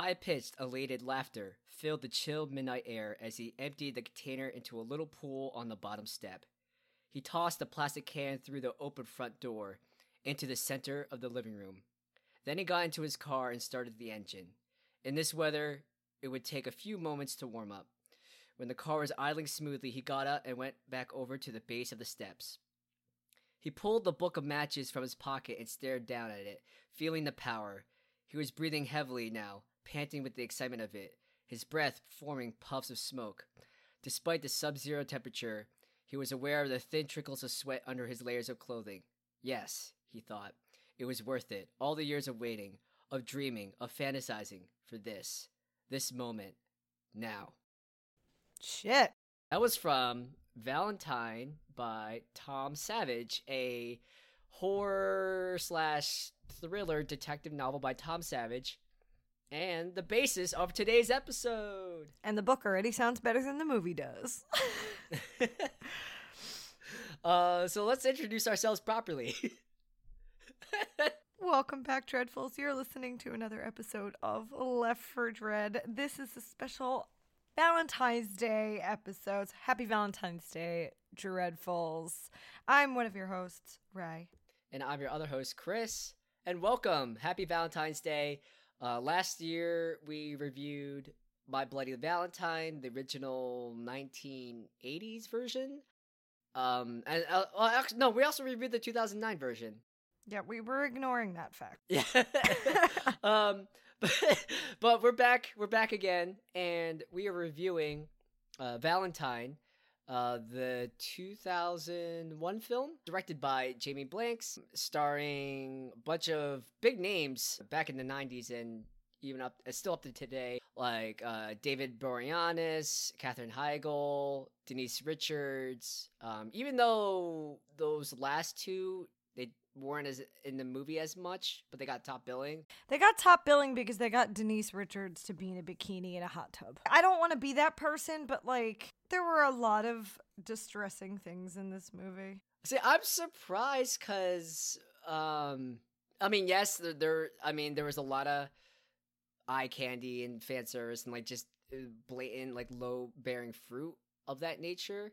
High pitched, elated laughter filled the chill midnight air as he emptied the container into a little pool on the bottom step. He tossed the plastic can through the open front door into the center of the living room. Then he got into his car and started the engine. In this weather, it would take a few moments to warm up. When the car was idling smoothly, he got up and went back over to the base of the steps. He pulled the book of matches from his pocket and stared down at it, feeling the power. He was breathing heavily now, panting with the excitement of it, his breath forming puffs of smoke. Despite the sub zero temperature, he was aware of the thin trickles of sweat under his layers of clothing. Yes, he thought, it was worth it. All the years of waiting, of dreaming, of fantasizing for this, this moment, now. Shit. That was from Valentine by Tom Savage, a horror slash thriller detective novel by Tom Savage, and the basis of today's episode. And the book already sounds better than the movie does. uh, so let's introduce ourselves properly. Welcome back, Dreadfuls. You're listening to another episode of Left for Dread. This is a special Valentine's Day episode. Happy Valentine's Day, Dreadfuls. I'm one of your hosts, Ray. And I'm your other host, Chris. And welcome. Happy Valentine's Day. Uh, last year, we reviewed My Bloody Valentine, the original 1980s version. Um, and uh, well, actually, no, we also reviewed the 2009 version. Yeah, we were ignoring that fact. Yeah. um, but, but we're back. We're back again, and we are reviewing uh, Valentine, uh, the 2001 film, directed by Jamie Blanks, starring a bunch of big names back in the 90s and even up, uh, still up to today, like uh, David Boreanaz, Katherine Heigl, Denise Richards. Um, even though those last two they weren't as in the movie as much, but they got top billing. They got top billing because they got Denise Richards to be in a bikini in a hot tub. I don't want to be that person, but like there were a lot of distressing things in this movie. See, I'm surprised because, um, I mean, yes, there, there, I mean, there was a lot of eye candy and fan service and like just uh, blatant, like low bearing fruit of that nature.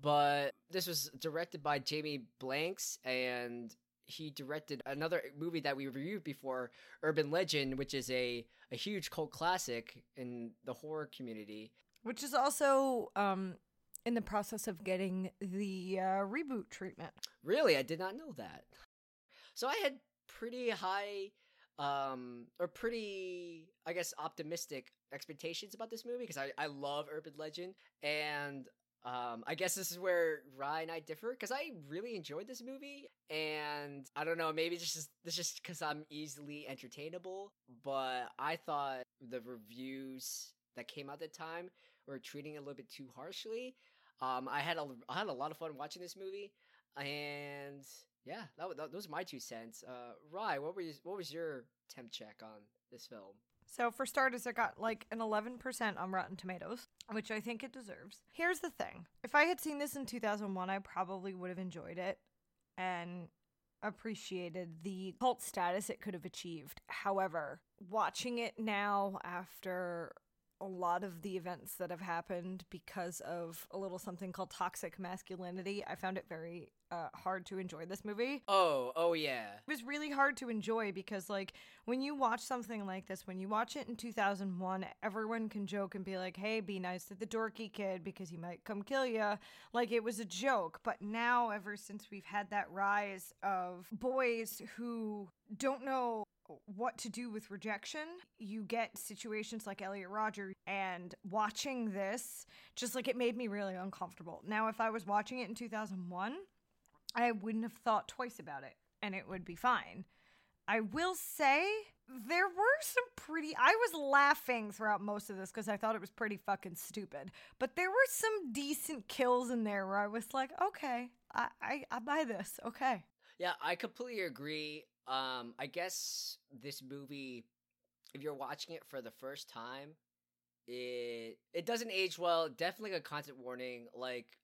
But this was directed by Jamie Blanks, and he directed another movie that we reviewed before, Urban Legend, which is a, a huge cult classic in the horror community. Which is also um, in the process of getting the uh, reboot treatment. Really? I did not know that. So I had pretty high um or pretty i guess optimistic expectations about this movie because I, I love urban legend and um i guess this is where rye and i differ because i really enjoyed this movie and i don't know maybe it's just this just because i'm easily entertainable but i thought the reviews that came out at the time were treating it a little bit too harshly um i had a i had a lot of fun watching this movie and yeah, that, that those are my two cents. Uh, Rye, what were you, what was your temp check on this film? So for starters, it got like an 11% on Rotten Tomatoes, which I think it deserves. Here's the thing. If I had seen this in 2001, I probably would have enjoyed it and appreciated the cult status it could have achieved. However, watching it now after a lot of the events that have happened because of a little something called toxic masculinity, I found it very uh, hard to enjoy this movie. Oh, oh yeah. It was really hard to enjoy because, like, when you watch something like this, when you watch it in 2001, everyone can joke and be like, hey, be nice to the dorky kid because he might come kill you. Like, it was a joke. But now, ever since we've had that rise of boys who don't know what to do with rejection. You get situations like Elliot Rodger, and watching this, just like it made me really uncomfortable. Now, if I was watching it in 2001, I wouldn't have thought twice about it, and it would be fine. I will say there were some pretty. I was laughing throughout most of this because I thought it was pretty fucking stupid. But there were some decent kills in there where I was like, okay, I I, I buy this. Okay. Yeah, I completely agree. Um, I guess this movie, if you're watching it for the first time, it it doesn't age well. Definitely a content warning. Like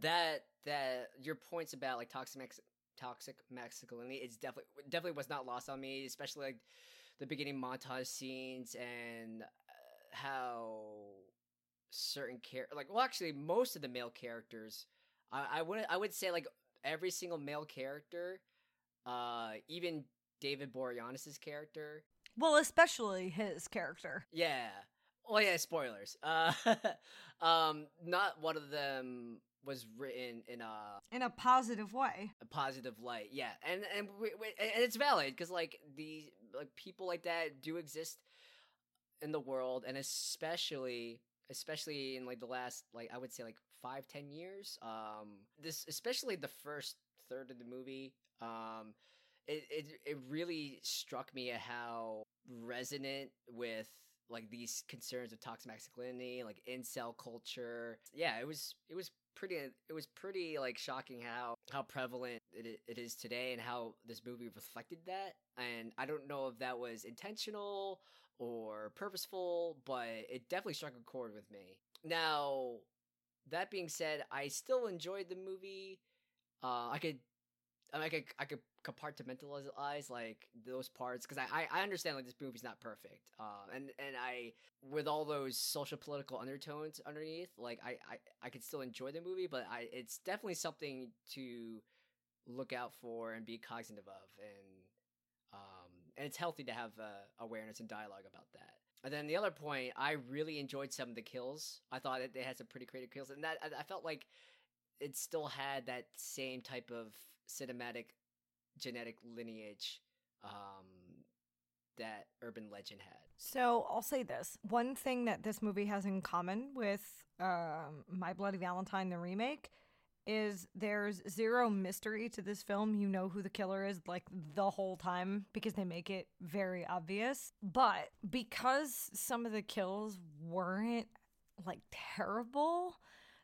that that your points about like toxic max, toxic masculinity is definitely definitely was not lost on me, especially like the beginning montage scenes and uh, how certain care like well actually most of the male characters I, I would I would say like every single male character uh even David Boreanaz's character Well, especially his character. yeah oh yeah spoilers uh um not one of them was written in a In a positive way. a positive light yeah and and, we, we, and it's valid because like the like people like that do exist in the world and especially especially in like the last like i would say like five ten years um this especially the first third of the movie um it it, it really struck me at how resonant with like these concerns of toxic masculinity like incel culture. Yeah it was it was pretty it was pretty like shocking how how prevalent it, it is today and how this movie reflected that. And i don't know if that was intentional or purposeful but it definitely struck a chord with me. Now that being said i still enjoyed the movie uh i could I, mean, I could I could compartmentalize like those parts because I, I understand like this movie's not perfect uh and and I with all those social political undertones underneath like I I, I could still enjoy the movie but I it's definitely something to look out for and be cognizant of and um and it's healthy to have uh, awareness and dialogue about that. And then the other point I really enjoyed some of the kills. I thought that they had some pretty creative kills and that I felt like it still had that same type of cinematic genetic lineage um, that urban legend had. So I'll say this: one thing that this movie has in common with um, My Bloody Valentine, the remake, is there's zero mystery to this film. You know who the killer is like the whole time because they make it very obvious. But because some of the kills weren't like terrible,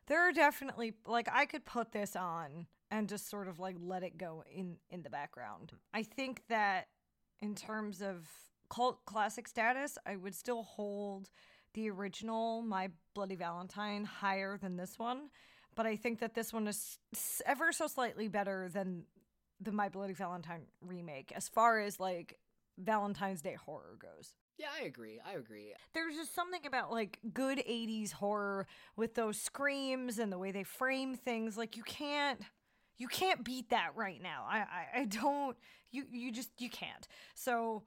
there are definitely like I could put this on and just sort of like let it go in in the background. I think that in terms of cult classic status, I would still hold the original My Bloody Valentine higher than this one, but I think that this one is ever so slightly better than the My Bloody Valentine remake as far as like Valentine's Day horror goes. Yeah, I agree. I agree. There's just something about like good 80s horror with those screams and the way they frame things like you can't you can't beat that right now. I I, I don't you you just you can't. So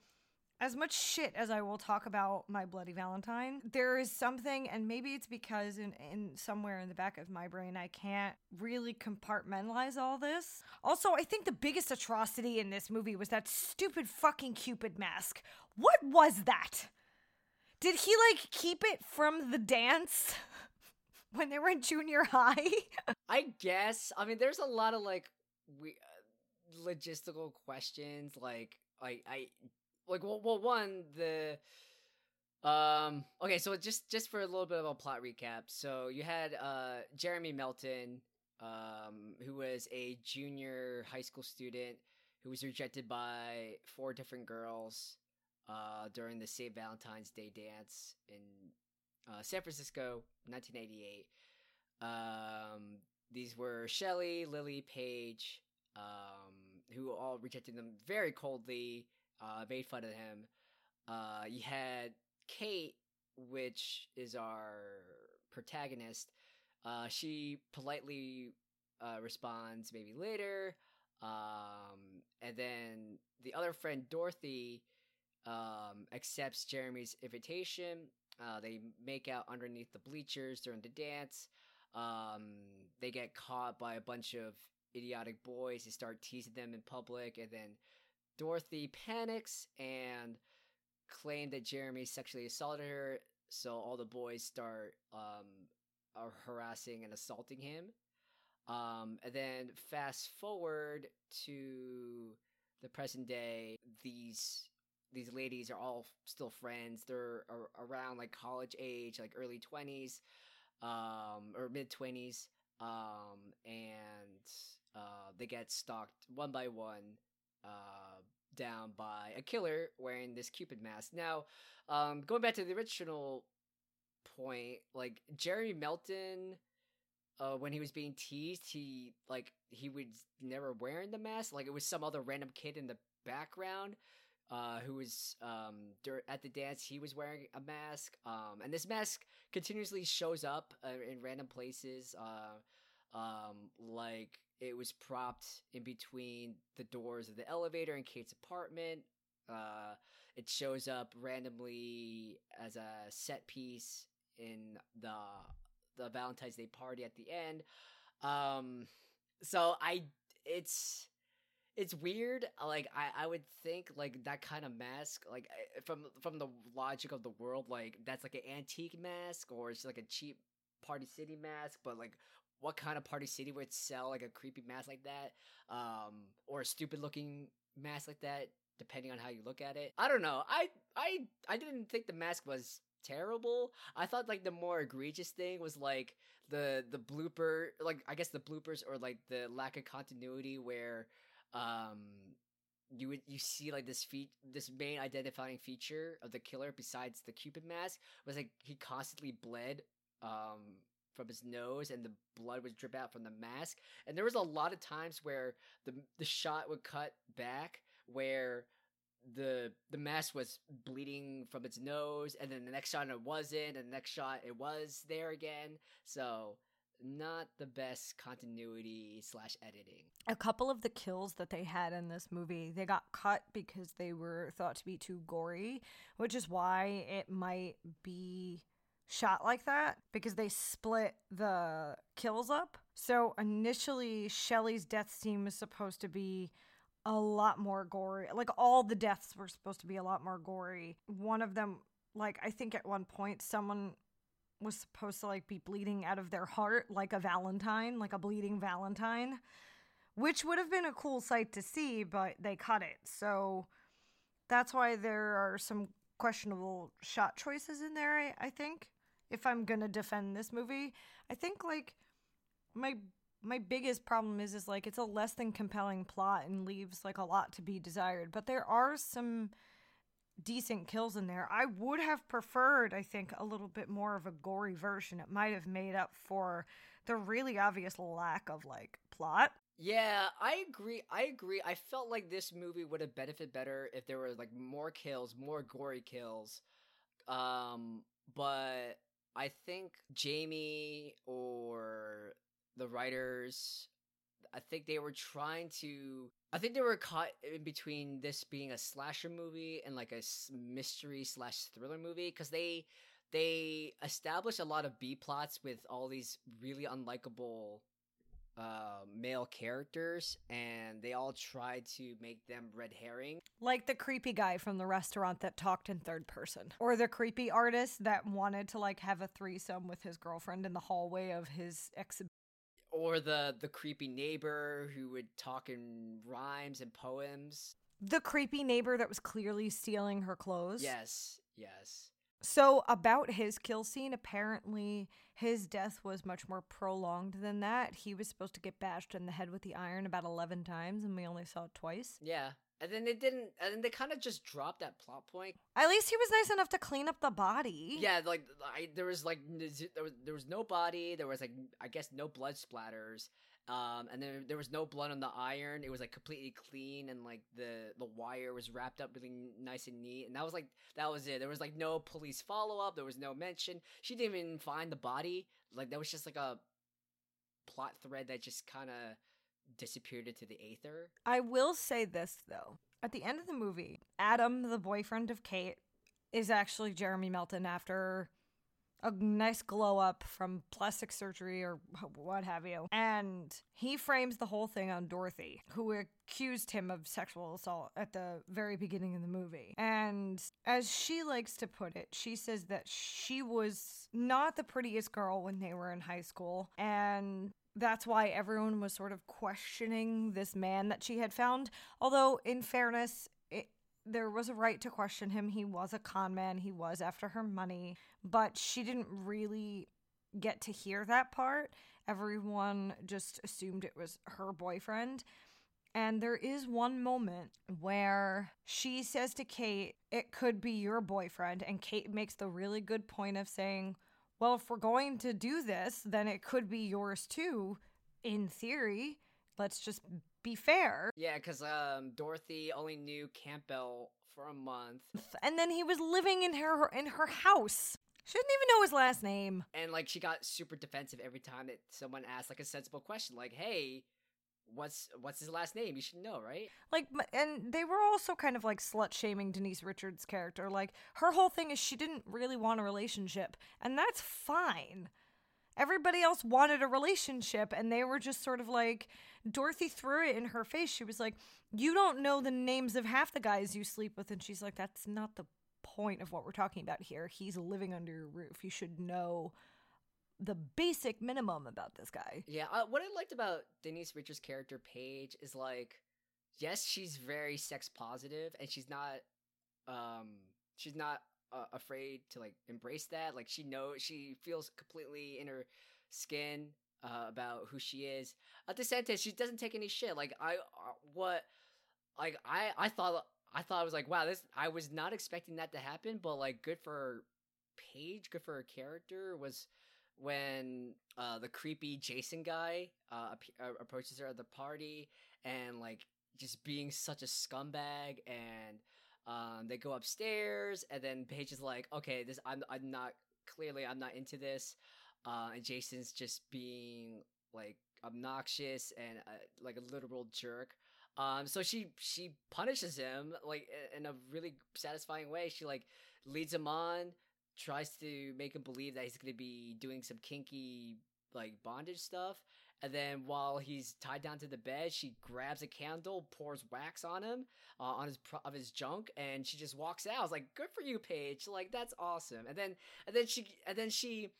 as much shit as I will talk about my bloody Valentine, there is something, and maybe it's because in, in somewhere in the back of my brain I can't really compartmentalize all this. Also, I think the biggest atrocity in this movie was that stupid fucking Cupid mask. What was that? Did he like keep it from the dance when they were in junior high? I guess. I mean, there's a lot of like we uh, logistical questions. Like, I, I, like, well, well, one the. Um. Okay, so just just for a little bit of a plot recap. So you had uh Jeremy Melton, um, who was a junior high school student who was rejected by four different girls, uh, during the St. Valentine's Day dance in uh, San Francisco, 1988. Um, these were Shelley, Lily, Paige, um, who all rejected them very coldly, uh, made fun of him. Uh, you had Kate, which is our protagonist. Uh, she politely uh, responds maybe later. Um, and then the other friend, Dorothy, um, accepts Jeremy's invitation. Uh, they make out underneath the bleachers during the dance. Um, they get caught by a bunch of idiotic boys. They start teasing them in public, and then Dorothy panics and claim that Jeremy sexually assaulted her. So all the boys start um, harassing and assaulting him. Um, and then fast forward to the present day, these these ladies are all still friends. They're ar- around like college age, like early twenties, um, or mid twenties, um, and uh, they get stalked one by one, uh, down by a killer wearing this Cupid mask. Now, um, going back to the original point, like Jeremy Melton, uh, when he was being teased, he like he was never wearing the mask. Like it was some other random kid in the background. uh, who was um, dur- at the dance. He was wearing a mask, um, and this mask continuously shows up uh, in random places. Uh, um, like it was propped in between the doors of the elevator in Kate's apartment. Uh, it shows up randomly as a set piece in the the Valentine's Day party at the end. Um, so I, it's it's weird. Like I, I would think like that kind of mask, like from from the logic of the world, like that's like an antique mask or it's like a cheap Party City mask. But like, what kind of Party City would sell like a creepy mask like that, um, or a stupid looking mask like that? Depending on how you look at it, I don't know. I I I didn't think the mask was terrible. I thought like the more egregious thing was like the the blooper, like I guess the bloopers or like the lack of continuity where um you would you see like this feat this main identifying feature of the killer besides the cupid mask was like he constantly bled um from his nose and the blood would drip out from the mask and there was a lot of times where the the shot would cut back where the the mask was bleeding from its nose and then the next shot it wasn't and the next shot it was there again so not the best continuity slash editing. A couple of the kills that they had in this movie, they got cut because they were thought to be too gory, which is why it might be shot like that because they split the kills up. So initially, Shelly's death scene was supposed to be a lot more gory. Like all the deaths were supposed to be a lot more gory. One of them, like I think at one point, someone was supposed to like be bleeding out of their heart like a valentine like a bleeding valentine which would have been a cool sight to see but they cut it so that's why there are some questionable shot choices in there I, I think if i'm gonna defend this movie i think like my my biggest problem is is like it's a less than compelling plot and leaves like a lot to be desired but there are some decent kills in there. I would have preferred, I think, a little bit more of a gory version. It might have made up for the really obvious lack of like plot. Yeah, I agree. I agree. I felt like this movie would have benefited better if there were like more kills, more gory kills. Um, but I think Jamie or the writers I think they were trying to. I think they were caught in between this being a slasher movie and like a mystery slash thriller movie because they they established a lot of B plots with all these really unlikable uh, male characters, and they all tried to make them red herring. Like the creepy guy from the restaurant that talked in third person, or the creepy artist that wanted to like have a threesome with his girlfriend in the hallway of his exhibition or the the creepy neighbor who would talk in rhymes and poems. The creepy neighbor that was clearly stealing her clothes. Yes, yes. So, about his kill scene, apparently his death was much more prolonged than that. He was supposed to get bashed in the head with the iron about 11 times, and we only saw it twice. Yeah. And then they didn't, and then they kind of just dropped that plot point. At least he was nice enough to clean up the body. Yeah, like I, there was like there was there was no body. There was like I guess no blood splatters. Um, and then there was no blood on the iron. It was like completely clean, and like the the wire was wrapped up really nice and neat. And that was like that was it. There was like no police follow up. There was no mention. She didn't even find the body. Like that was just like a plot thread that just kind of disappeared into the aether. I will say this though. At the end of the movie, Adam, the boyfriend of Kate, is actually Jeremy Melton after a nice glow up from plastic surgery or what have you. And he frames the whole thing on Dorothy, who accused him of sexual assault at the very beginning of the movie. And as she likes to put it, she says that she was not the prettiest girl when they were in high school. And that's why everyone was sort of questioning this man that she had found. Although, in fairness, there was a right to question him. He was a con man, he was after her money, but she didn't really get to hear that part. Everyone just assumed it was her boyfriend. And there is one moment where she says to Kate, It could be your boyfriend. And Kate makes the really good point of saying, well, if we're going to do this, then it could be yours too, in theory. Let's just be fair. Yeah, because um, Dorothy only knew Campbell for a month, And then he was living in her in her house. She didn't even know his last name. and like she got super defensive every time that someone asked like a sensible question, like, "Hey, what's what's his last name? You should know, right?" Like, and they were also kind of like slut shaming Denise Richards' character. Like, her whole thing is she didn't really want a relationship, and that's fine. Everybody else wanted a relationship, and they were just sort of like, Dorothy threw it in her face. She was like, You don't know the names of half the guys you sleep with. And she's like, That's not the point of what we're talking about here. He's living under your roof. You should know the basic minimum about this guy. Yeah, uh, what I liked about Denise Richards' character Paige is like, yes, she's very sex positive, and she's not, um, she's not uh, afraid to like embrace that. Like she knows, she feels completely in her skin uh, about who she is. At the same time, she doesn't take any shit. Like I, uh, what, like I, I thought, I thought I was like, wow, this, I was not expecting that to happen, but like, good for Paige, good for her character was when uh, the creepy Jason guy uh, uh, approaches her at the party and like just being such a scumbag and um, they go upstairs and then Paige is like, okay, this I'm I'm not clearly I'm not into this, uh, and Jason's just being like obnoxious and uh, like a literal jerk. Um, so she she punishes him like in a really satisfying way. She like leads him on, tries to make him believe that he's going to be doing some kinky like bondage stuff and then while he's tied down to the bed she grabs a candle pours wax on him uh, on his pro- of his junk and she just walks out. I was like good for you paige. Like that's awesome. And then and then she and then she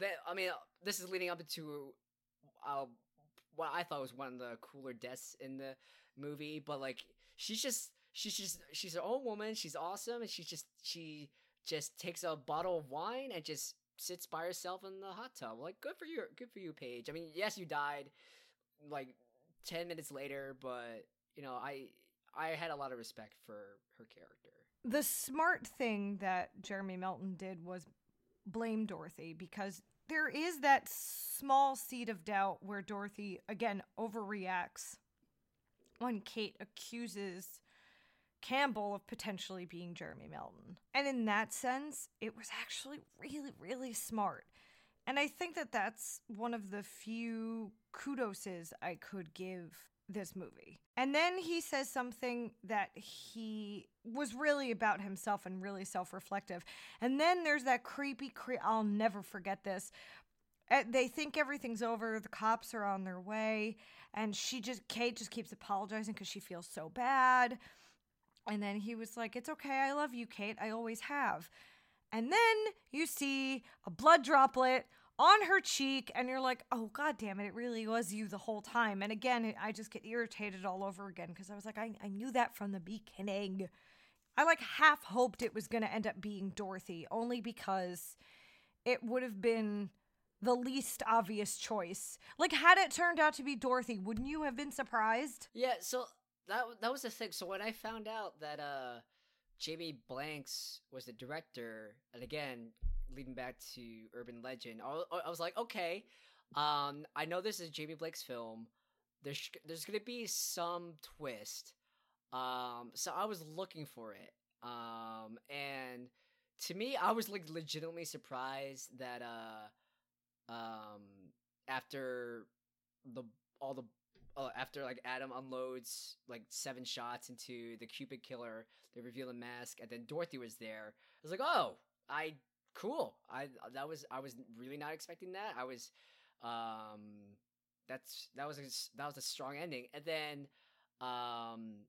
that i mean this is leading up into uh, what i thought was one of the cooler deaths in the movie but like she's just she's just she's her own woman. She's awesome and she's just she just takes a bottle of wine and just sits by herself in the hot tub. Like, good for you, good for you, Paige. I mean, yes, you died like ten minutes later, but you know, I I had a lot of respect for her character. the smart thing that Jeremy Melton did was blame Dorothy because there is that small seed of doubt where Dorothy again overreacts when Kate accuses Campbell of potentially being Jeremy Melton. And in that sense, it was actually really, really smart. And I think that that's one of the few kudoses I could give this movie. And then he says something that he was really about himself and really self reflective. And then there's that creepy, cre- I'll never forget this. Uh, They think everything's over. The cops are on their way. And she just, Kate just keeps apologizing because she feels so bad. And then he was like, It's okay. I love you, Kate. I always have. And then you see a blood droplet on her cheek, and you're like, oh, god damn it, it really was you the whole time. And again, I just get irritated all over again because I was like, I, I knew that from the beginning. I like half hoped it was going to end up being Dorothy, only because it would have been the least obvious choice. Like, had it turned out to be Dorothy, wouldn't you have been surprised? Yeah, so that that was the thing. So when I found out that uh Jamie Blanks was the director, and again leading back to urban legend, I, I was like, okay, um, I know this is Jamie Blanks' film. There's there's gonna be some twist. Um, so I was looking for it. Um, and to me, I was like legitimately surprised that uh, um, after the all the uh, after like Adam unloads like seven shots into the Cupid killer, they reveal the mask, and then Dorothy was there. I was like, oh, I cool. I that was I was really not expecting that. I was, um, that's that was a, that was a strong ending, and then, um,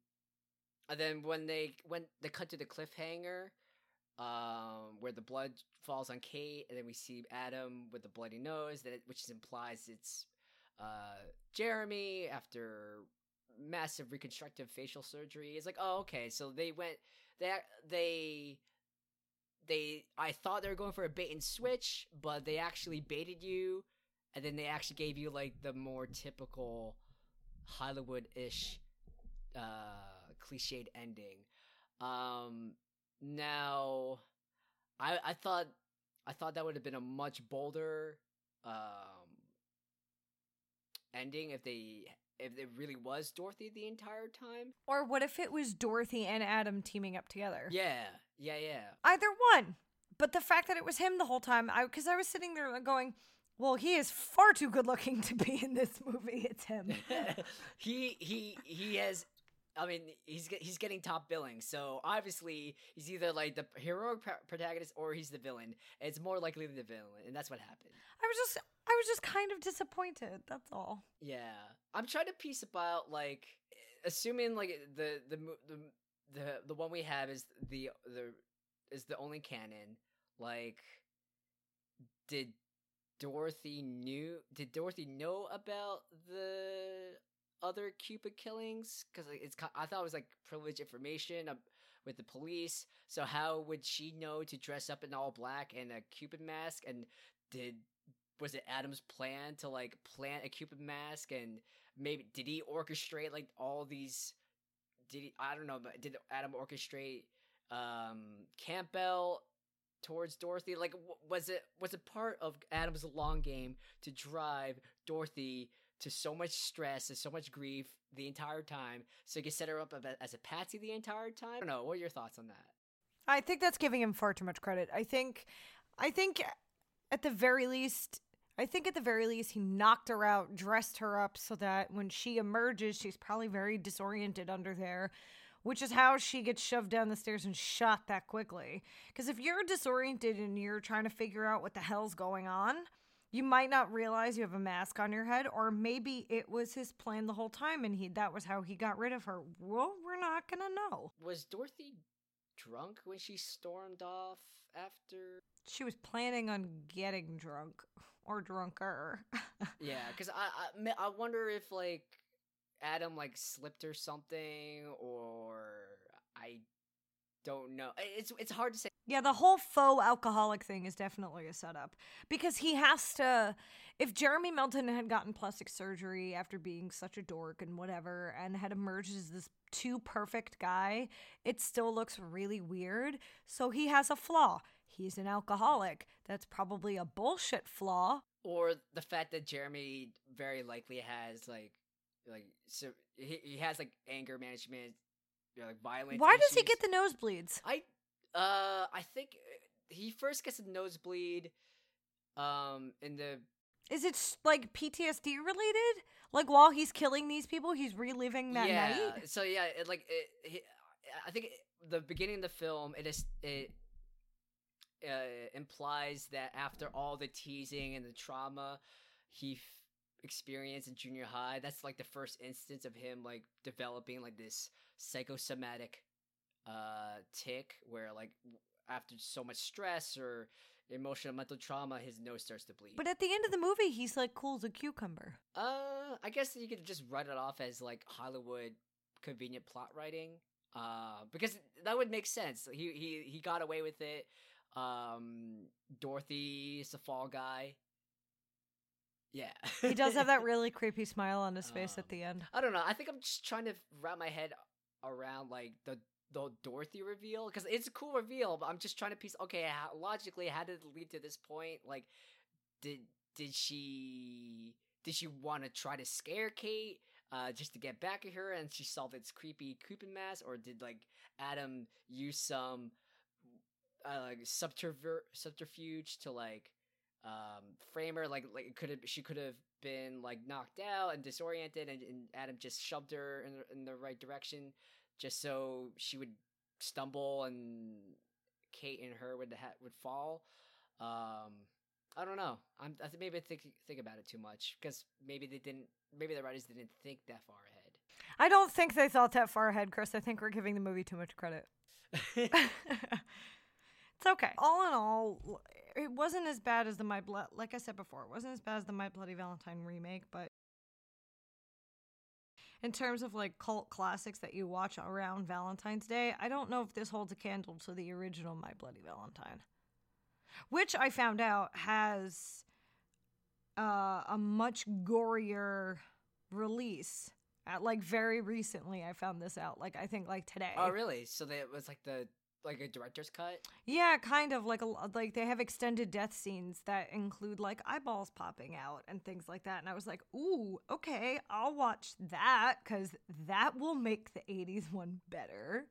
and then when they when they cut to the cliffhanger, um, where the blood falls on Kate, and then we see Adam with the bloody nose, that which implies it's uh, Jeremy after massive reconstructive facial surgery. It's like, oh, okay, so they went, they they they. I thought they were going for a bait and switch, but they actually baited you, and then they actually gave you like the more typical Hollywood ish uh, cliched ending. Um, now, I I thought I thought that would have been a much bolder um ending if they if it really was Dorothy the entire time. Or what if it was Dorothy and Adam teaming up together? Yeah, yeah, yeah. Either one. But the fact that it was him the whole time, I because I was sitting there going, well, he is far too good looking to be in this movie. It's him. he he he has. I mean, he's he's getting top billing, so obviously he's either like the heroic pro- protagonist or he's the villain. It's more likely the villain, and that's what happened. I was just I was just kind of disappointed. That's all. Yeah, I'm trying to piece about like, assuming like the the the the the one we have is the the is the only canon. Like, did Dorothy knew? Did Dorothy know about the other Cupid killings? Because it's I thought it was like privileged information uh, with the police. So how would she know to dress up in all black and a Cupid mask? And did was it Adam's plan to like plant a Cupid mask and maybe did he orchestrate like all these? Did he? I don't know, but did Adam orchestrate um Campbell towards Dorothy? Like, was it was it part of Adam's long game to drive Dorothy to so much stress and so much grief the entire time, so he could set her up as a patsy the entire time? I don't know. What are your thoughts on that? I think that's giving him far too much credit. I think I think at the very least I think at the very least he knocked her out, dressed her up so that when she emerges, she's probably very disoriented under there, which is how she gets shoved down the stairs and shot that quickly. Because if you're disoriented and you're trying to figure out what the hell's going on, you might not realize you have a mask on your head, or maybe it was his plan the whole time and he that was how he got rid of her. Well, we're not gonna know. Was Dorothy drunk when she stormed off after? She was planning on getting drunk or drunker. Yeah, because I, I I wonder if like Adam like slipped or something, or I don't know. It's it's hard to say. Yeah, the whole faux alcoholic thing is definitely a setup because he has to. If Jeremy Melton had gotten plastic surgery after being such a dork and whatever, and had emerged as this too perfect guy, it still looks really weird. So he has a flaw. He's an alcoholic. That's probably a bullshit flaw. or the fact that Jeremy very likely has like like so he, he has like anger management, you know, like violence. Why does he get the nosebleeds? I uh I think uh, he first gets a nosebleed um in the Is it like PTSD related? Like while he's killing these people, he's reliving that yeah night? so yeah it, like it, he, I think it, the beginning of the film it is it uh, implies that after all the teasing and the trauma he f- experienced in junior high that's like the first instance of him like developing like this psychosomatic uh tic where like after so much stress or emotional mental trauma his nose starts to bleed But at the end of the movie, he's like cool as a cucumber. uh, I guess you could just write it off as like Hollywood convenient plot writing. Uh, because that would make sense. He he he got away with it. Um, Dorothy is the fall guy. Yeah, He does have that really creepy smile on his face Um, at the end. I don't know. I think I'm just trying to wrap my head around like the the Dorothy reveal because it's a cool reveal, but I'm just trying to piece. Okay, how, logically, how did it lead to this point? Like, did did she did she want to try to scare Kate? Uh, just to get back at her, and she saw this creepy Cupid mask, or did like Adam use some uh, like subterver- subterfuge to like um frame her like like it could have she could have been like knocked out and disoriented and, and adam just shoved her in the, in the right direction just so she would stumble and kate and her would ha- would fall um i don't know i'm i think maybe I think think about it too much because maybe they didn't maybe the writers didn't think that far ahead. I don't think they thought that far ahead, Chris. I think we're giving the movie too much credit. it's okay. All in all, it wasn't as bad as the My Blood. Like I said before, it wasn't as bad as the My Bloody Valentine remake, but in terms of like cult classics that you watch around Valentine's Day, I don't know if this holds a candle to the original My Bloody Valentine, which I found out has uh, a much gorier release. At like very recently, I found this out. Like I think like today. oh really so that was like the like a director's cut. Yeah, kind of like a like they have extended death scenes that include like eyeballs popping out and things like that. And I was like, "Ooh, okay, I'll watch that cuz that will make the 80s one better."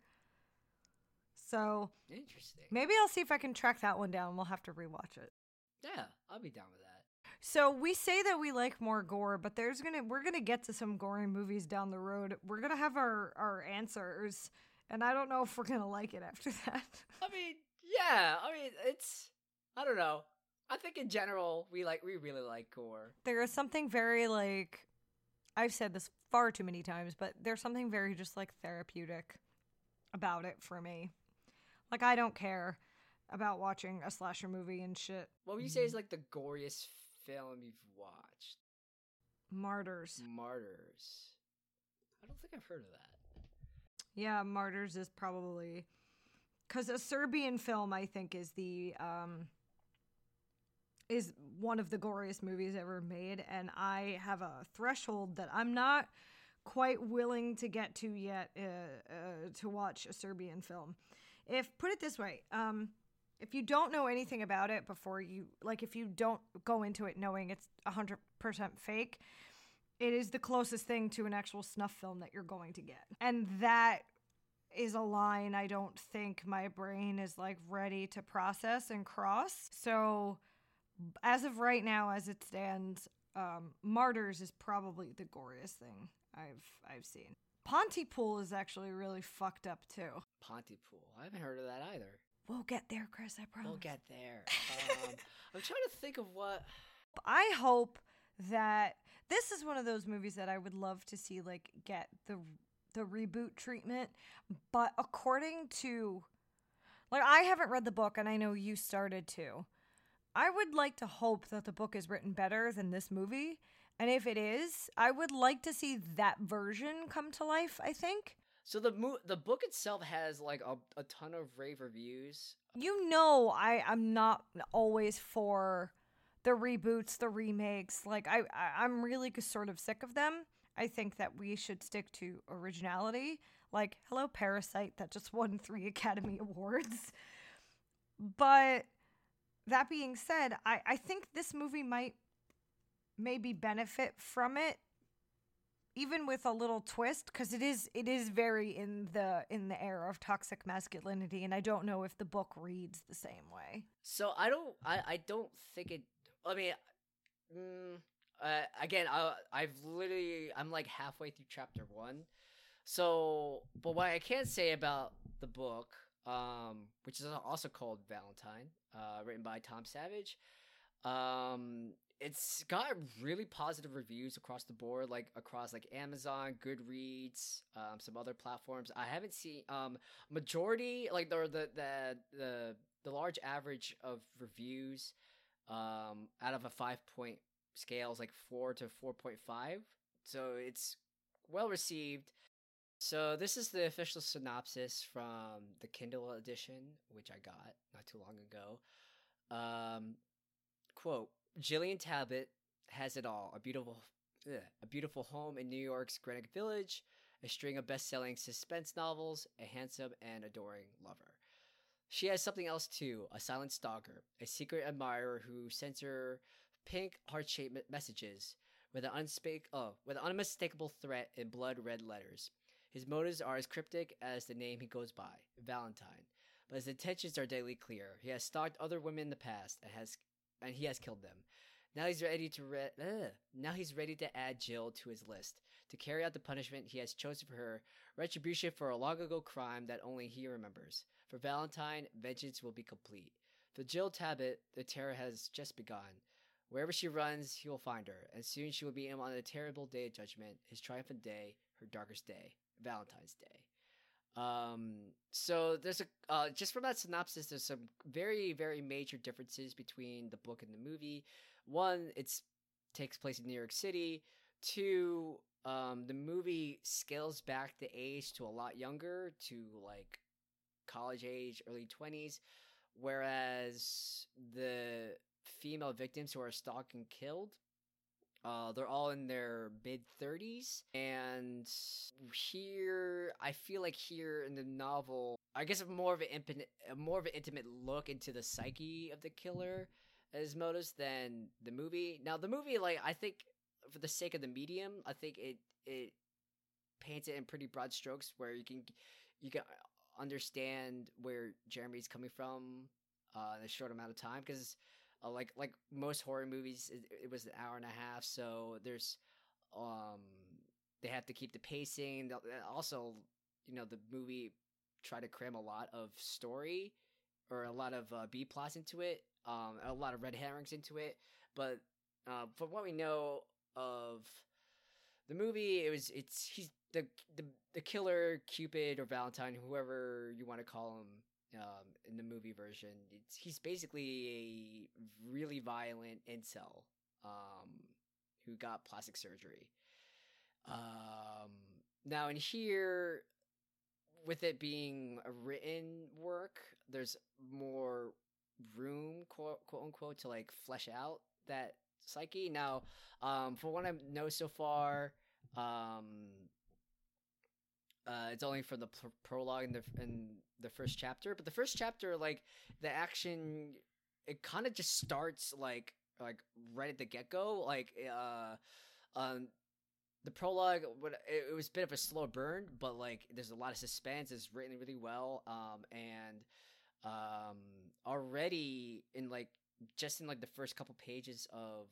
So, Interesting. maybe I'll see if I can track that one down. We'll have to rewatch it. Yeah, I'll be down with that. So, we say that we like more gore, but there's going to we're going to get to some gory movies down the road. We're going to have our our answers, and I don't know if we're going to like it after that. I mean, yeah. I mean, it's. I don't know. I think in general, we like we really like gore. there is something very like I've said this far too many times, but there's something very just like therapeutic about it for me. Like I don't care about watching a slasher movie and shit. What would you say is like the goriest film you've watched? Martyrs. Martyrs. I don't think I've heard of that. Yeah, Martyrs is probably cuz a Serbian film I think is the um is one of the goriest movies ever made and I have a threshold that I'm not quite willing to get to yet uh, uh, to watch a Serbian film. If put it this way, um if you don't know anything about it before you like if you don't go into it knowing it's 100% fake, it is the closest thing to an actual snuff film that you're going to get. And that is a line I don't think my brain is like ready to process and cross. So as of right now as it stands, um, Martyrs is probably the goriest thing I've I've seen. Pontypool is actually really fucked up too. Pontypool. I haven't heard of that either. We'll get there, Chris, I promise. We'll get there. Um, I'm trying to think of what. I hope that this is one of those movies that I would love to see like get the the reboot treatment, but according to like I haven't read the book and I know you started to. I would like to hope that the book is written better than this movie, and if it is, I would like to see that version come to life, I think. So the mo- the book itself has like a, a ton of rave reviews. you know I I'm not always for the reboots, the remakes. Like I, I I'm really sort of sick of them. I think that we should stick to originality. Like hello Parasite that just won 3 Academy Awards. But that being said, I I think this movie might maybe benefit from it even with a little twist because it is it is very in the in the era of toxic masculinity and i don't know if the book reads the same way So I don't. I, I don't think it. I mean, mm, uh, again, I I've literally I'm like halfway through chapter one. So, but what I can say about the book, um, which is also called Valentine, uh, written by Tom Savage, um, it's got really positive reviews across the board, like across like Amazon, Goodreads, um, some other platforms. I haven't seen um majority like the the the the, the large average of reviews um out of a five point scale is like four to four point five. So it's well received. So this is the official synopsis from the Kindle edition, which I got not too long ago. Um, quote: Jillian Talbot has it all: a beautiful, a beautiful home in New York's Greenwich Village, a string of best-selling suspense novels, a handsome and adoring lover. She has something else too: a silent stalker, a secret admirer who sends her pink heart-shaped messages with an unspeak oh, with an unmistakable threat in blood-red letters. His motives are as cryptic as the name he goes by, Valentine, but his intentions are daily clear. He has stalked other women in the past and has and he has killed them. Now he's ready to re- now he's ready to add Jill to his list to carry out the punishment he has chosen for her, retribution for a long ago crime that only he remembers. For Valentine, vengeance will be complete. For Jill Talbot, the terror has just begun. Wherever she runs, he will find her, and soon she will be him on the terrible day of judgment, his triumphant day, her darkest day, Valentine's Day. Um, so there's a uh, just from that synopsis, there's some very very major differences between the book and the movie. One, it's takes place in New York City. Two, um, the movie scales back the age to a lot younger, to like college age, early twenties, whereas the female victims who are stalked and killed Uh, they're all in their mid 30s, and here I feel like here in the novel, I guess more of an more of an intimate look into the psyche of the killer Asmodeus than the movie. Now the movie, like I think, for the sake of the medium, I think it it paints it in pretty broad strokes where you can you can understand where Jeremy's coming from uh, in a short amount of time because uh, like like most horror movies it, it, was an hour and a half so there's um they have to keep the pacing also you know the movie try to cram a lot of story or a lot of uh, b plots into it um a lot of red herrings into it but uh, from what we know of the movie it was it's he's the the the killer Cupid or Valentine, whoever you want to call him, um, in the movie version, it's he's basically a really violent incel, um, who got plastic surgery. Um, now in here, with it being a written work, there's more room, quote, quote unquote, to like flesh out that psyche. Now, um, for what I know so far, um, uh, it's only for the pr- prologue and the in the first chapter, but the first chapter, like the action, it kind of just starts like like right at the get go. Like uh, um, the prologue, it was a bit of a slow burn, but like there's a lot of suspense. It's written really well, um, and um, already in like just in like the first couple pages of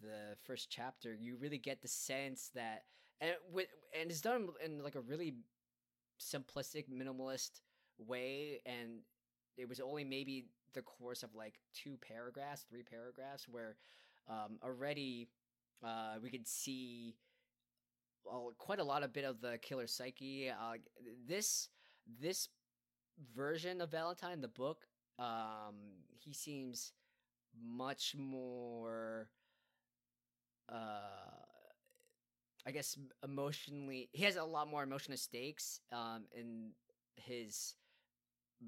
the first chapter, you really get the sense that and with and it's done in like a really simplistic minimalist way and it was only maybe the course of like two paragraphs three paragraphs where um, already uh, we could see quite a lot of bit of the killer psyche uh, this this version of valentine the book um, he seems much more uh I guess emotionally he has a lot more emotional stakes um in his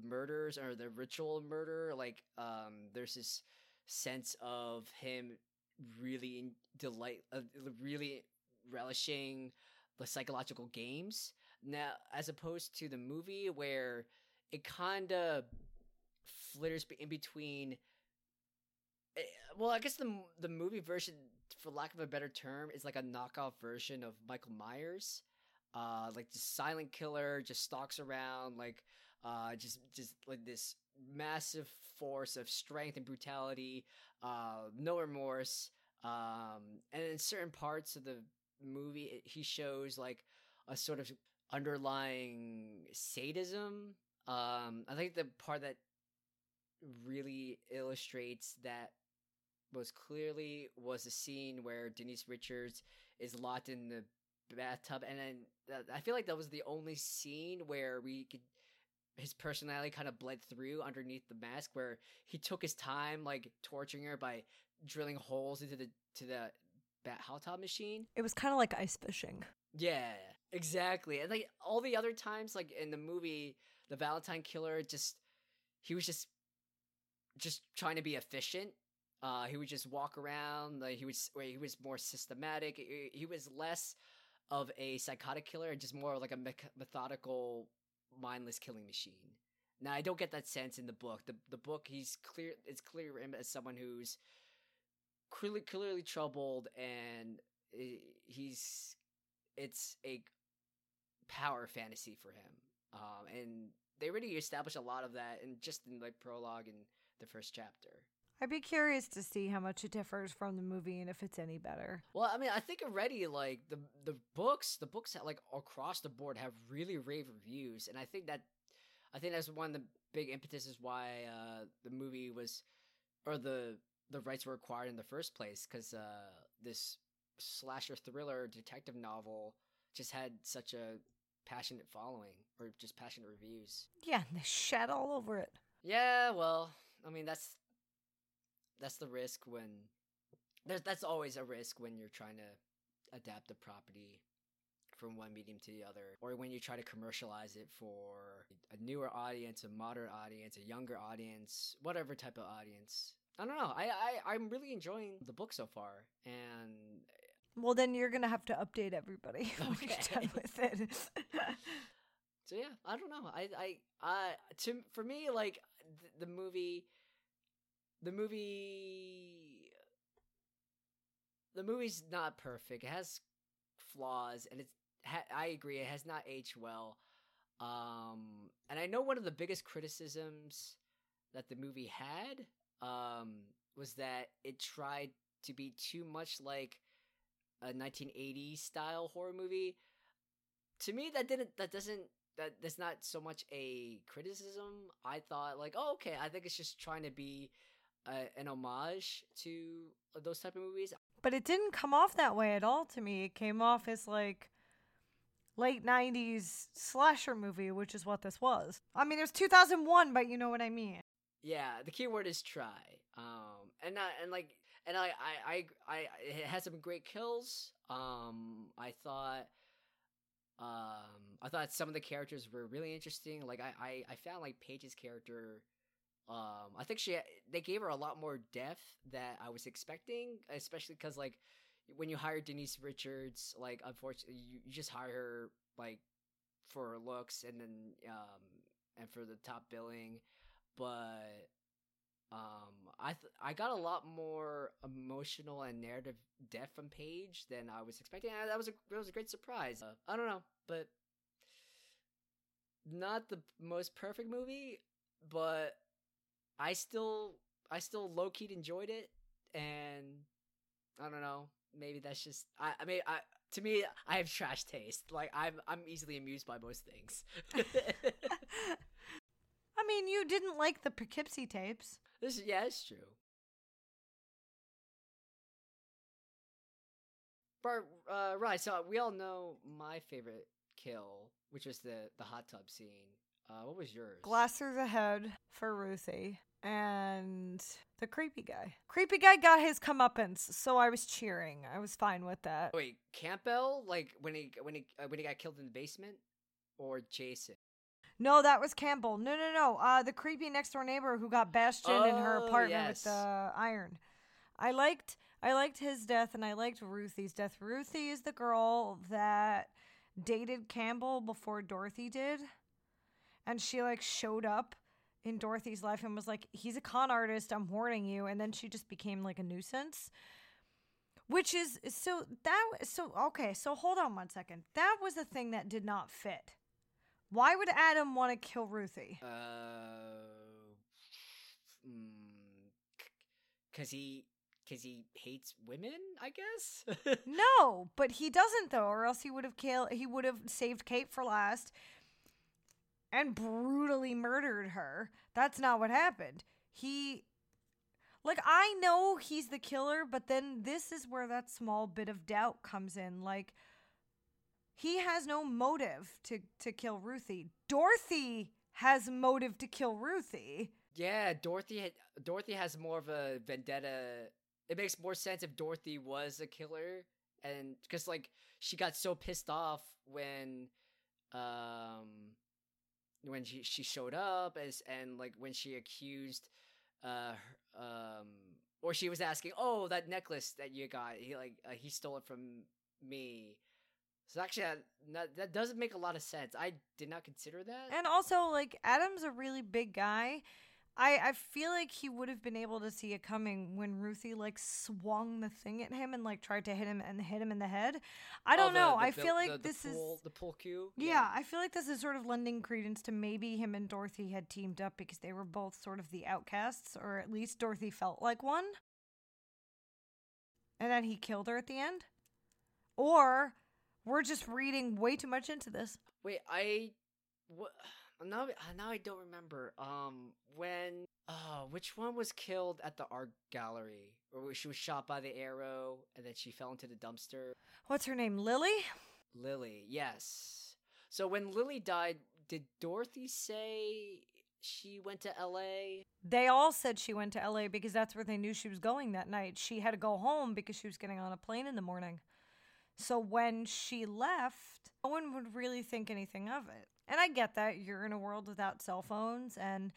murders or the ritual murder like um there's this sense of him really delight uh, really relishing the psychological games. Now as opposed to the movie where it kind of flitters in between eh, well i guess the the movie version for lack of a better term, is like a knockoff version of Michael Myers. Uh, like the silent killer just stalks around, like uh, just just like this massive force of strength and brutality, uh, no remorse. Um, and in certain parts of the movie, it, he shows like a sort of underlying sadism. Um, I think the part that really illustrates that most clearly was a scene where Denise Richards is locked in the bathtub, and then I feel like that was the only scene where we could his personality kind of bled through underneath the mask, where he took his time, like torturing her by drilling holes into the to the bat hot tub machine. It was kind of like ice fishing. Yeah, exactly. And like all the other times, like in the movie, the Valentine killer just he was just just trying to be efficient uh, he would just walk around. Like he was, he was more systematic. He, was less of a psychotic killer and just more like a me- methodical, mindless killing machine. Now I don't get that sense in the book. The the book he's clear. It's clear him as someone who's clearly clearly troubled and he's it's a power fantasy for him. Um, and they already established a lot of that in just in like prologue and the first chapter. I'd be curious to see how much it differs from the movie and if it's any better. Well, I mean, I think already like the the books, the books like across the board have really rave reviews, and I think that I think that's one of the big impetuses why uh, the movie was or the the rights were acquired in the first place because uh, this slasher thriller detective novel just had such a passionate following or just passionate reviews. Yeah, and they shat all over it. Yeah, well, I mean that's that's the risk when there's that's always a risk when you're trying to adapt a property from one medium to the other or when you try to commercialize it for a newer audience a modern audience a younger audience whatever type of audience I don't know. I, I I'm really enjoying the book so far, and Well, then you're gonna have to update everybody when you're done with it. so yeah, I don't know. I I I to for me like th- the movie, the movie, the movie's not perfect. It has flaws, and it's. Ha- I agree. It has not aged well. Um, and I know one of the biggest criticisms that the movie had um, was that it tried to be too much like a 1980s style horror movie. To me, that didn't. That doesn't. That that's not so much a criticism. I thought like, oh, okay. I think it's just trying to be uh, an homage to those type of movies. but it didn't come off that way at all to me. It came off as like late 90s slasher movie, which is what this was. I mean, it was 2001, but you know what I mean. Yeah, the key word is try. Um, and I, and like, and I, I, I, I, it had some great kills. Um, I thought, um, I thought some of the characters were really interesting. Like, I, I, I found like Paige's character. Um, I think she, they gave her a lot more depth that I was expecting, especially because like when you hire Denise Richards, like unfortunately, you, you just hire her like for her looks and then um and for the top billing but um I th- I got a lot more emotional and narrative depth from Paige than I was expecting. That was a that was a great surprise. Uh, I don't know, but not the most perfect movie, but I still I still low key enjoyed it, and I don't know. Maybe that's just I. I mean, I to me, I have trash taste. Like I'm I'm easily amused by most things. I mean, you didn't like the Poughkeepsie tapes. this is, yeah, it's true. But uh, right, so we all know my favorite kill, which was the the hot tub scene. Uh, what was yours? Glass through the head for Ruthie. And the creepy guy. Creepy guy got his comeuppance, so I was cheering. I was fine with that. Wait, Campbell, like when he when he uh, when he got killed in the basement, or Jason? No, that was Campbell. No, no, no. Uh, the creepy next door neighbor who got bashed in in her Oh, apartment yes. with the iron. I liked, I liked his death, and I liked Ruthie's death. Ruthie is the girl that dated Campbell before Dorothy did, and she like showed up in Dorothy's life and was like, "He's a con artist. I'm warning you," and then she just became like a nuisance. Which is so that so okay. So hold on one second. That was the thing that did not fit. Why would Adam want to kill Ruthie? Uh, mm, cause he cause he hates women, I guess. No, but he doesn't though, or else he would have killed. He would have saved Kate for last and brutally murdered her. That's not what happened. He, like, I know he's the killer, but then this is where that small bit of doubt comes in. Like, he has no motive to to kill Ruthie. Dorothy has motive to kill Ruthie. yeah, Dorothy. Dorothy has more of a vendetta. It makes more sense if Dorothy was a killer, and because like she got so pissed off when, um, when she she showed up as and like when she accused, uh, her- um, or she was asking, oh, that necklace that you got, he like uh, he stole it from me. So actually, that, that that doesn't make a lot of sense. I did not consider that. And also, like, Adam's a really big guy. I, I feel like he would have been able to see it coming when Ruthie like swung the thing at him and like tried to hit him and hit him in the head. I Oh, don't the- know. the I feel like the- the this pool- is the pool cue. yeah, I feel like this is sort of lending credence to maybe him and Dorothy had teamed up because they were both sort of the outcasts, or at least Dorothy felt like one. And then he killed her at the end. Or we're just reading way too much into this. Wait, I what now? Now I don't remember. Um, when uh, which one was killed at the art gallery, or where she was shot by the arrow and then she fell into the dumpster? What's her name? Lily? Lily, yes. So when Lily died, did Dorothy say she went to L.A.? They all said she went to LA because that's where they knew she was going that night. She had to go home because she was getting on a plane in the morning. So when she left, no one would really think anything of it. And I get that you're in a world without cell phones and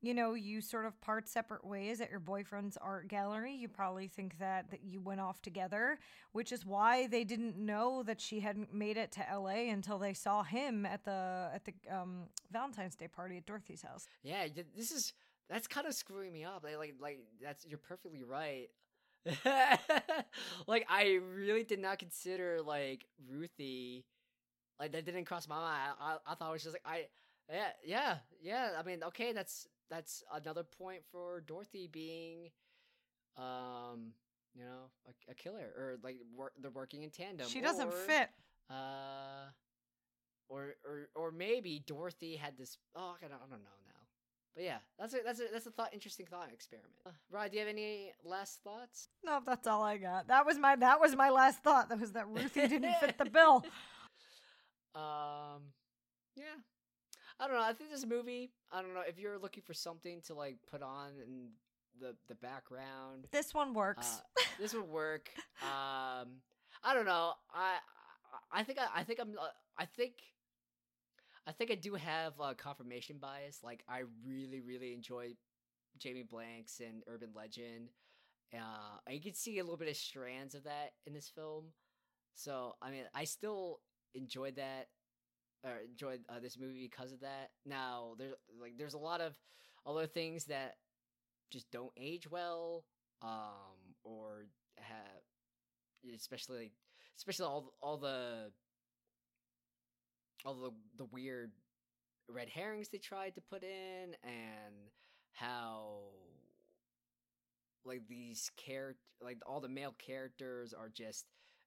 you know, you sort of part separate ways at your boyfriend's art gallery. You probably think that that you went off together, which is why they didn't know that she hadn't made it to LA until they saw him at the at the um, Valentine's Day party at Dorothy's house. Yeah, this is that's kind of screwing me up. Like, like, like that's you're perfectly right. like, I really did not consider like Ruthie. Like that didn't cross my mind. I, I, I thought it was just like I, yeah, yeah, yeah. I mean, okay, that's that's another point for Dorothy being, um, you know, a, a killer or like work, they're working in tandem. She doesn't or, fit. Uh, or or or maybe Dorothy had this. Oh, I don't, I don't know now. But yeah, that's a that's a that's a thought interesting thought experiment. Uh, Rod, do you have any last thoughts? No, that's all I got. That was my that was my last thought. That was that Ruthie didn't fit the bill. Um, yeah, I don't know. I think this movie. I don't know if you're looking for something to like put on in the the background. This one works. Uh, this would work. Um, I don't know. I I think I, I think I'm uh, I think I think I do have uh, confirmation bias. Like I really really enjoy Jamie Blanks and Urban Legend. Uh, I can see a little bit of strands of that in this film. So I mean, I still enjoyed that or enjoyed uh, this movie because of that. Now there's like there's a lot of other things that just don't age well, um, or have especially especially all all the all the the weird red herrings they tried to put in and how like these character like all the male characters are just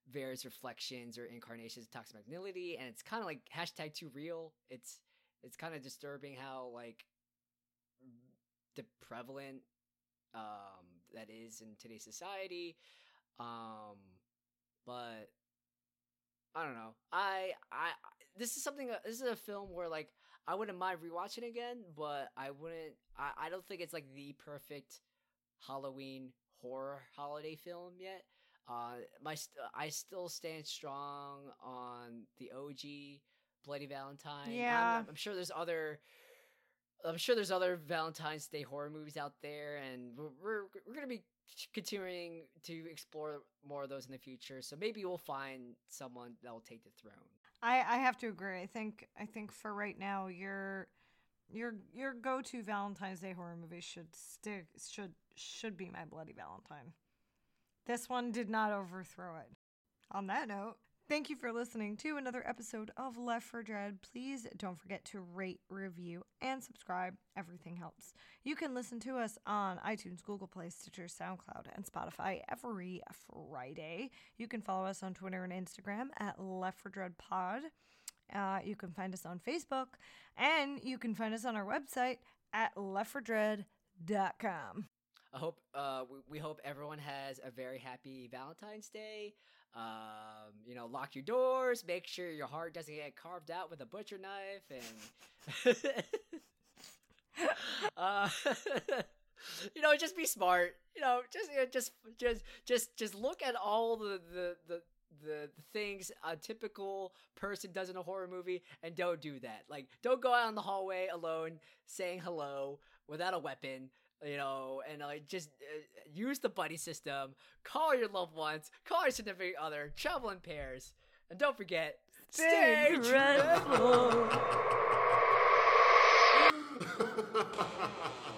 various reflections or incarnations of toxic masculinity and it's kind of like hashtag too real. It's it's kind of disturbing how like the prevalent um that is in today's society. Um but i don't know. I i this is something this is a film where like i wouldn't mind rewatching again but i wouldn't i, I don't think it's like the perfect halloween horror holiday film yet uh, my st- I still stand strong on the OG Bloody Valentine. Yeah. I'm, I'm sure there's other. I'm sure there's other Valentine's Day horror movies out there, and we're we're, we're gonna be continuing to explore more of those in the future. So maybe we'll find someone that will take the throne. I I have to agree. I think I think for right now your your your go to Valentine's Day horror movie should stick should should be my Bloody Valentine. This one did not overthrow it. On that note, thank you for listening to another episode of Left for Dread. Please don't forget to rate, review, and subscribe. Everything helps. You can listen to us on iTunes, Google Play, Stitcher, SoundCloud, and Spotify every Friday. You can follow us on Twitter and Instagram at Left for Dread Pod. Uh, you can find us on Facebook, and you can find us on our website at leftfordread.com. I hope uh, we, we hope everyone has a very happy Valentine's Day. Um, you know, lock your doors. Make sure your heart doesn't get carved out with a butcher knife, and uh, you know, just be smart. You know, just you know, just just just just look at all the the the. The, things a typical person does in a horror movie and don't do that like don't go out in the hallway alone saying hello without a weapon you know, and like just uh, use the buddy system. Call your loved ones. Call your significant other. Travel in pairs, and don't forget, stay, Stay dreadful.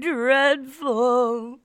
dreadful.